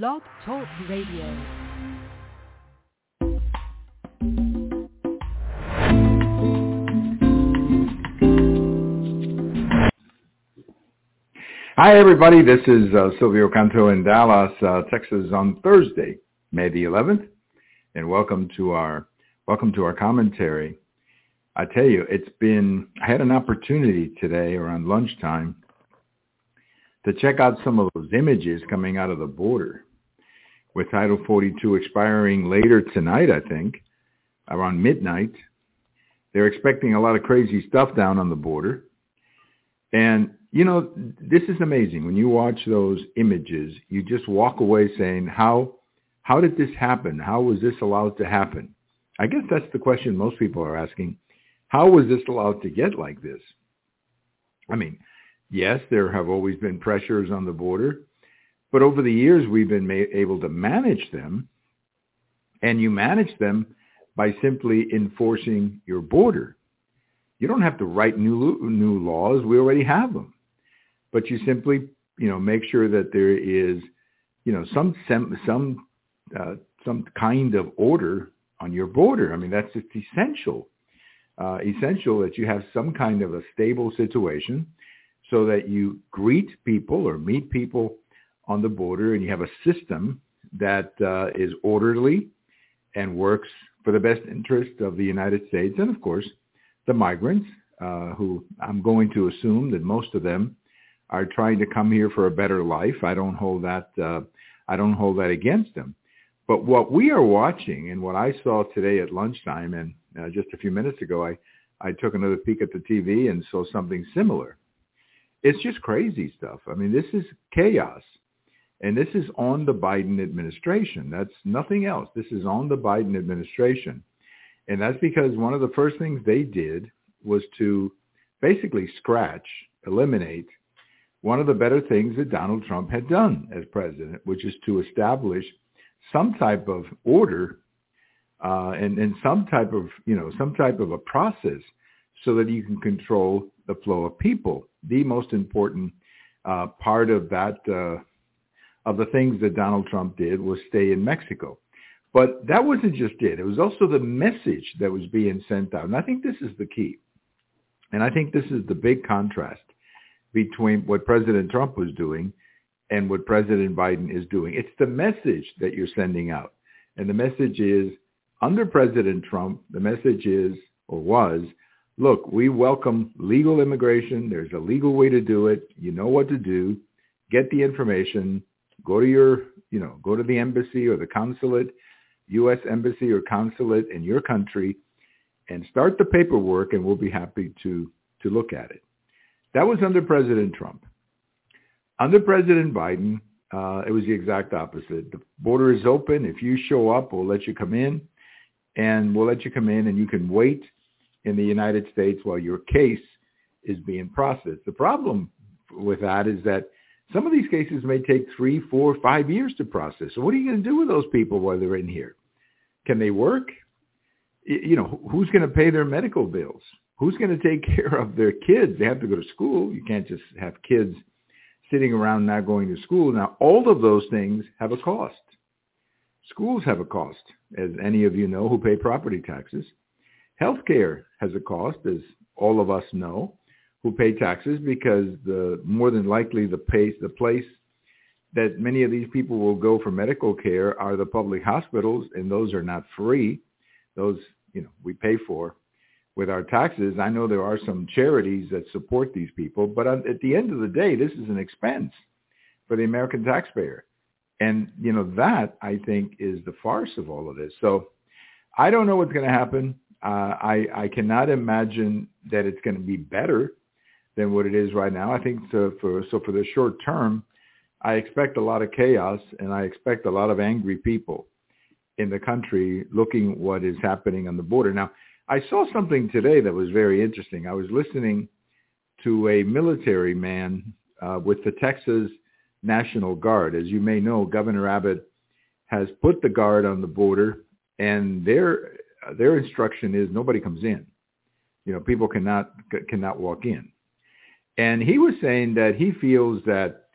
Blog Talk Radio. Hi, everybody. This is uh, Silvio Canto in Dallas, uh, Texas, on Thursday, May the 11th, and welcome to our welcome to our commentary. I tell you, it's been. I had an opportunity today around lunchtime to check out some of those images coming out of the border, with Title 42 expiring later tonight. I think around midnight. They're expecting a lot of crazy stuff down on the border, and you know, this is amazing. When you watch those images, you just walk away saying, how, how did this happen? How was this allowed to happen? I guess that's the question most people are asking. How was this allowed to get like this? I mean, yes, there have always been pressures on the border, but over the years we've been ma- able to manage them, and you manage them by simply enforcing your border. You don't have to write new new laws; we already have them but you simply, you know, make sure that there is, you know, some some some, uh, some kind of order on your border. I mean, that's just essential. Uh, essential that you have some kind of a stable situation so that you greet people or meet people on the border and you have a system that uh, is orderly and works for the best interest of the United States and, of course, the migrants, uh, who I'm going to assume that most of them are trying to come here for a better life. I don't hold that. Uh, I don't hold that against them. But what we are watching and what I saw today at lunchtime and uh, just a few minutes ago, I, I took another peek at the TV and saw something similar. It's just crazy stuff. I mean, this is chaos. And this is on the Biden administration. That's nothing else. This is on the Biden administration. And that's because one of the first things they did was to basically scratch, eliminate one of the better things that Donald Trump had done as president, which is to establish some type of order uh, and, and some type of, you know, some type of a process so that you can control the flow of people. The most important uh, part of that, uh, of the things that Donald Trump did was stay in Mexico. But that wasn't just it. It was also the message that was being sent out. And I think this is the key. And I think this is the big contrast between what President Trump was doing and what President Biden is doing. It's the message that you're sending out. And the message is, under President Trump, the message is, or was, look, we welcome legal immigration. There's a legal way to do it. You know what to do. Get the information. Go to your, you know, go to the embassy or the consulate, U.S. embassy or consulate in your country and start the paperwork and we'll be happy to, to look at it. That was under President Trump. Under President Biden, uh, it was the exact opposite. The border is open. If you show up, we'll let you come in, and we'll let you come in, and you can wait in the United States while your case is being processed. The problem with that is that some of these cases may take three, four, five years to process. So what are you going to do with those people while they're in here? Can they work? You know, who's going to pay their medical bills? who's going to take care of their kids? They have to go to school. You can't just have kids sitting around not going to school. Now, all of those things have a cost. Schools have a cost, as any of you know who pay property taxes. Healthcare has a cost, as all of us know who pay taxes, because the more than likely the place, the place that many of these people will go for medical care are the public hospitals, and those are not free. Those, you know, we pay for with our taxes. I know there are some charities that support these people, but at the end of the day, this is an expense for the American taxpayer. And, you know, that I think is the farce of all of this. So I don't know what's going to happen. Uh, I, I cannot imagine that it's going to be better than what it is right now. I think so for, so for the short term, I expect a lot of chaos and I expect a lot of angry people in the country looking what is happening on the border. Now, I saw something today that was very interesting. I was listening to a military man uh, with the Texas National Guard. As you may know, Governor Abbott has put the guard on the border, and their Uh, their instruction is nobody comes in. You know, people cannot cannot walk in. And he was saying that he feels that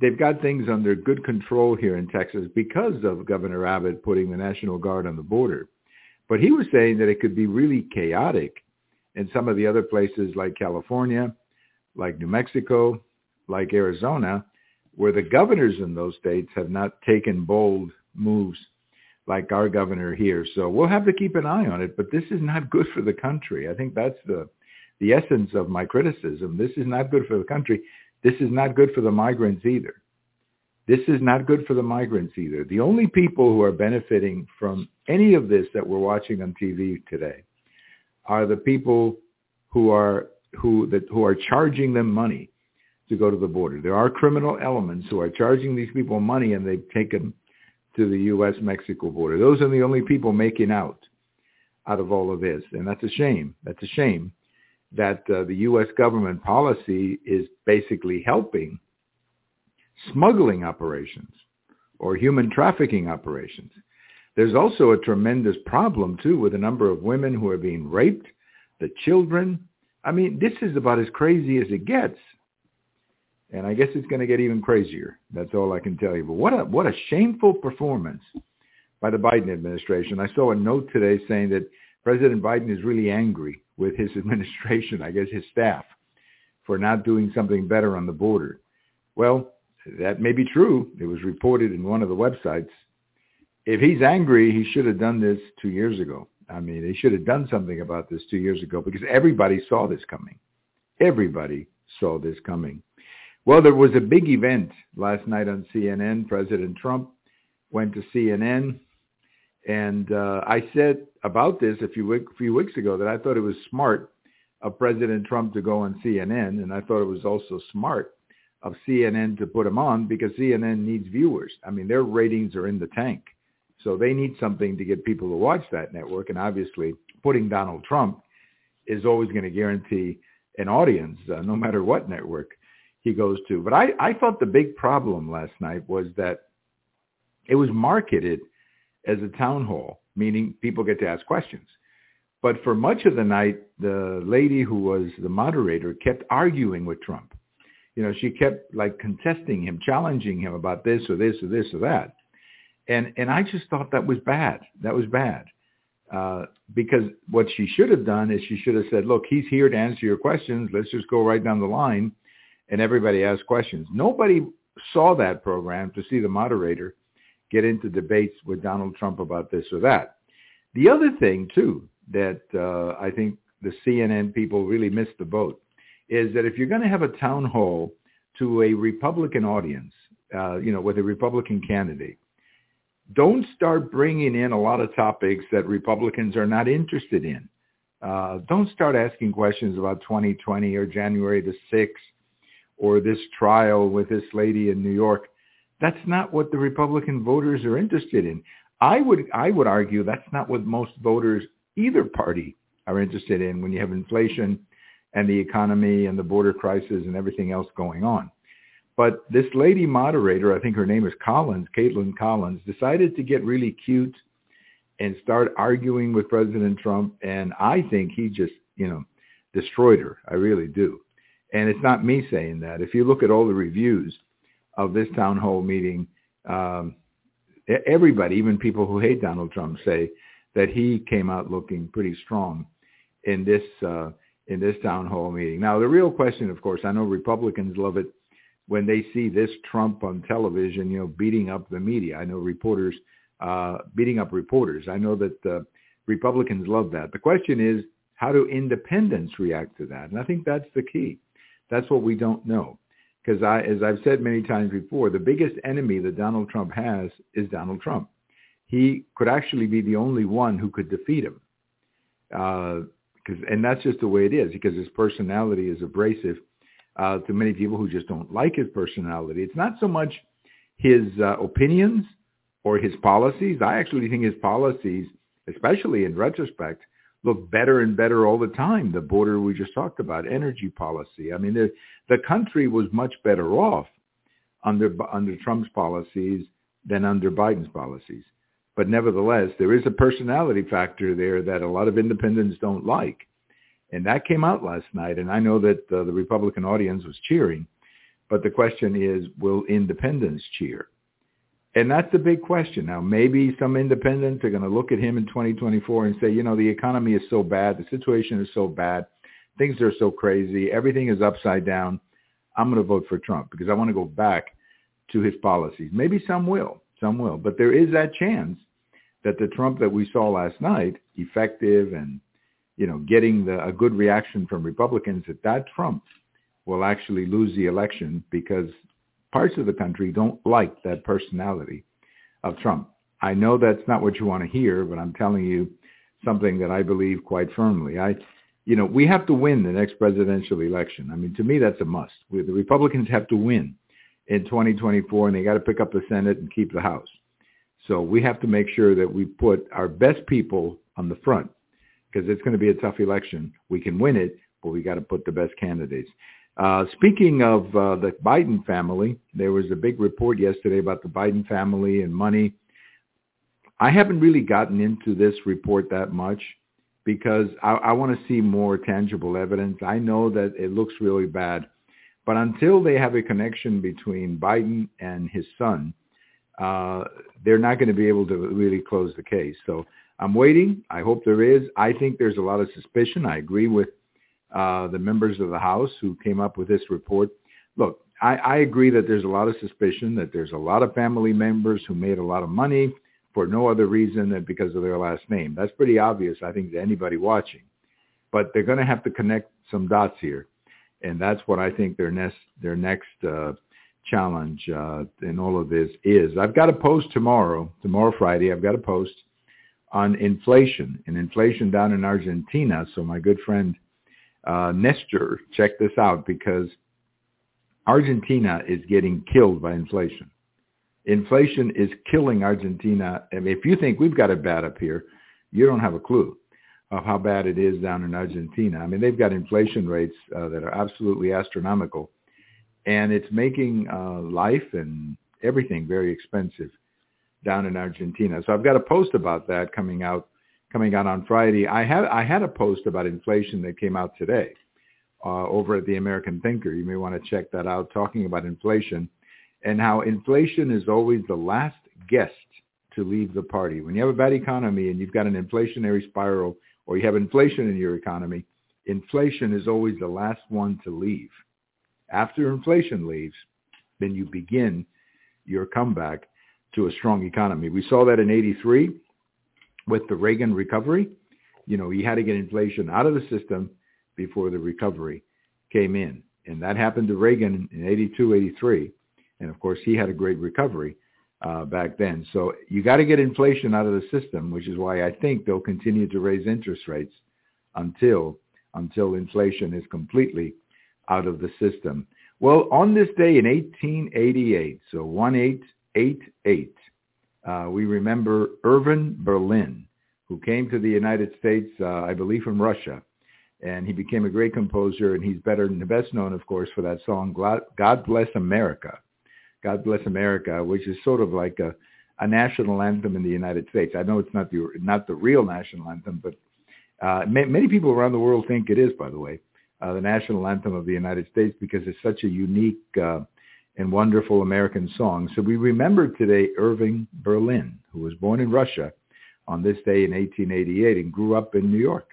they've got things under good control here in Texas because of Governor Abbott putting the National Guard on the border. But he was saying that it could be really chaotic in some of the other places like California, like New Mexico, like Arizona, where the governors in those states have not taken bold moves like our governor here. So we'll have to keep an eye on it, but this is not good for the country. I think that's the the essence of my criticism. This is not good for the country. This is not good for the migrants either. This is not good for the migrants either. The only people who are benefiting from any of this that we're watching on TV today are the people who are who that who are charging them money to go to the border. There are criminal elements who are charging these people money and they've taken to the U.S.-Mexico border. Those are the only people making out out of all of this. And that's a shame. That's a shame that uh, the U.S. government policy is basically helping smuggling operations or human trafficking operations. There's also a tremendous problem, too, with a number of women who are being raped, the children. I mean, this is about as crazy as it gets. And I guess it's going to get even crazier. That's all I can tell you. But what a what a shameful performance by the Biden administration. I saw a note today saying that President Biden is really angry with his administration, I guess his staff, for not doing something better on the border. Well, that may be true. It was reported in one of the websites. If he's angry, he should have done this two years ago. I mean, he should have done something about this two years ago because everybody saw this coming. Everybody saw this coming. Well, there was a big event last night on CNN. President Trump went to CNN, and uh, I said about this a few, few weeks ago that I thought it was smart of President Trump to go on CNN, and I thought it was also smart of CNN to put him on because CNN needs viewers. I mean, their ratings are in the tank. So they need something to get people to watch that network. And obviously, putting Donald Trump is always going to guarantee an audience, uh, no matter what network he goes to. But I, I thought the big problem last night was that it was marketed as a town hall, meaning people get to ask questions. But for much of the night, the lady who was the moderator kept arguing with Trump. You know, she kept like contesting him, challenging him about this or this or this or that. And and I just thought that was bad. That was bad. Uh, because what she should have done is she should have said, look, he's here to answer your questions. Let's just go right down the line and everybody asked questions. Nobody saw that program to see the moderator get into debates with Donald Trump about this or that. The other thing, too, that uh, I think the CNN people really missed the boat is that if you're going to have a town hall to a Republican audience, uh, you know, with a Republican candidate, don't start bringing in a lot of topics that Republicans are not interested in. Uh, don't start asking questions about 2020 or January the 6th or this trial with this lady in New York. That's not what the Republican voters are interested in. I would I would argue that's not what most voters either party are interested in when you have inflation and the economy and the border crisis and everything else going on. But this lady moderator, I think her name is Collins, Kaitlan Collins, decided to get really cute and start arguing with President Trump. And I think he just, you know, destroyed her. I really do. And it's not me saying that. If you look at all the reviews of this town hall meeting, um, everybody, even people who hate Donald Trump, say that he came out looking pretty strong in this uh, in this town hall meeting. Now, the real question, of course, I know Republicans love it when they see this Trump on television, you know, beating up the media. I know reporters uh, beating up reporters. I know that uh, Republicans love that. The question is, how do independents react to that? And I think that's the key. That's what we don't know. Because I, as I've said many times before, the biggest enemy that Donald Trump has is Donald Trump. He could actually be the only one who could defeat him. Uh, cause, and that's just the way it is because his personality is abrasive uh, to many people who just don't like his personality. It's not so much his uh, opinions or his policies. I actually think his policies, especially in retrospect, look better and better all the time. The border we just talked about, energy policy. I mean, the, the country was much better off under under Trump's policies than under Biden's policies. But nevertheless, there is a personality factor there that a lot of independents don't like. And that came out last night. And I know that uh, the Republican audience was cheering But the question is, will independents cheer? And that's the big question. Now, maybe some independents are going to look at him in 2024 and say, you know, the economy is so bad, the situation is so bad, things are so crazy, everything is upside down. I'm going to vote for Trump because I want to go back to his policies. Maybe some will, some will. But there is that chance that the Trump that we saw last night, effective and, you know, getting the, a good reaction from Republicans, that that Trump will actually lose the election because parts of the country don't like that personality of Trump. I know that's not what you want to hear, but I'm telling you something that I believe quite firmly. I, you know, we have to win the next presidential election. I mean, to me, that's a must. We, the Republicans have to win in 2024, and they got to pick up the Senate and keep the House. So we have to make sure that we put our best people on the front because it's going to be a tough election. We can win it, but we got to put the best candidates. Uh, speaking of uh, the Biden family, there was a big report yesterday about the Biden family and money. I haven't really gotten into this report that much because I, I want to see more tangible evidence. I know that it looks really bad, but until they have a connection between Biden and his son, uh, they're not going to be able to really close the case. So I'm waiting. I hope there is. I think there's a lot of suspicion. I agree with uh, the members of the House who came up with this report. Look, I, I agree that there's a lot of suspicion that there's a lot of family members who made a lot of money for no other reason than because of their last name. That's pretty obvious, I think, to anybody watching. But they're going to have to connect some dots here, and that's what I think their next their next uh, challenge uh, in all of this is. I've got a post tomorrow, tomorrow Friday. I've got a post on inflation and inflation down in Argentina. So my good friend uh, Nestor, check this out because Argentina is getting killed by inflation. Inflation is killing Argentina. And if you think we've got it bad up here, you don't have a clue of how bad it is down in Argentina. I mean, they've got inflation rates uh, that are absolutely astronomical, and it's making uh, life and everything very expensive down in Argentina. So I've got a post about that coming out coming out on Friday. I had I had a post about inflation that came out today uh, over at the American Thinker. You may want to check that out, talking about inflation and how inflation is always the last guest to leave the party. When you have a bad economy and you've got an inflationary spiral, or you have inflation in your economy, inflation is always the last one to leave. After inflation leaves, then you begin your comeback to a strong economy. We saw that in 83 with the Reagan recovery, you know, he had to get inflation out of the system before the recovery came in. And that happened to Reagan in 82, 83. And of course, he had a great recovery uh, back then. So you got to get inflation out of the system, which is why I think they'll continue to raise interest rates until until inflation is completely out of the system. Well, on this day in 1888, so 1888, uh, we remember Irving Berlin, who came to the United States, uh, I believe from Russia, and he became a great composer, and he's better than best known, of course, for that song "God Bless America." God Bless America, which is sort of like a, a national anthem in the United States. I know it's not the not the real national anthem, but uh, ma- many people around the world think it is. By the way, uh, the national anthem of the United States because it's such a unique uh, and wonderful American song. So we remember today Irving Berlin, who was born in Russia on this day in 1888 and grew up in New York,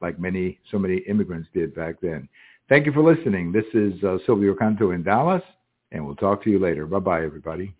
like many, so many immigrants did back then. Thank you for listening. This is uh, Silvio Canto in Dallas, and we'll talk to you later. Bye-bye, everybody.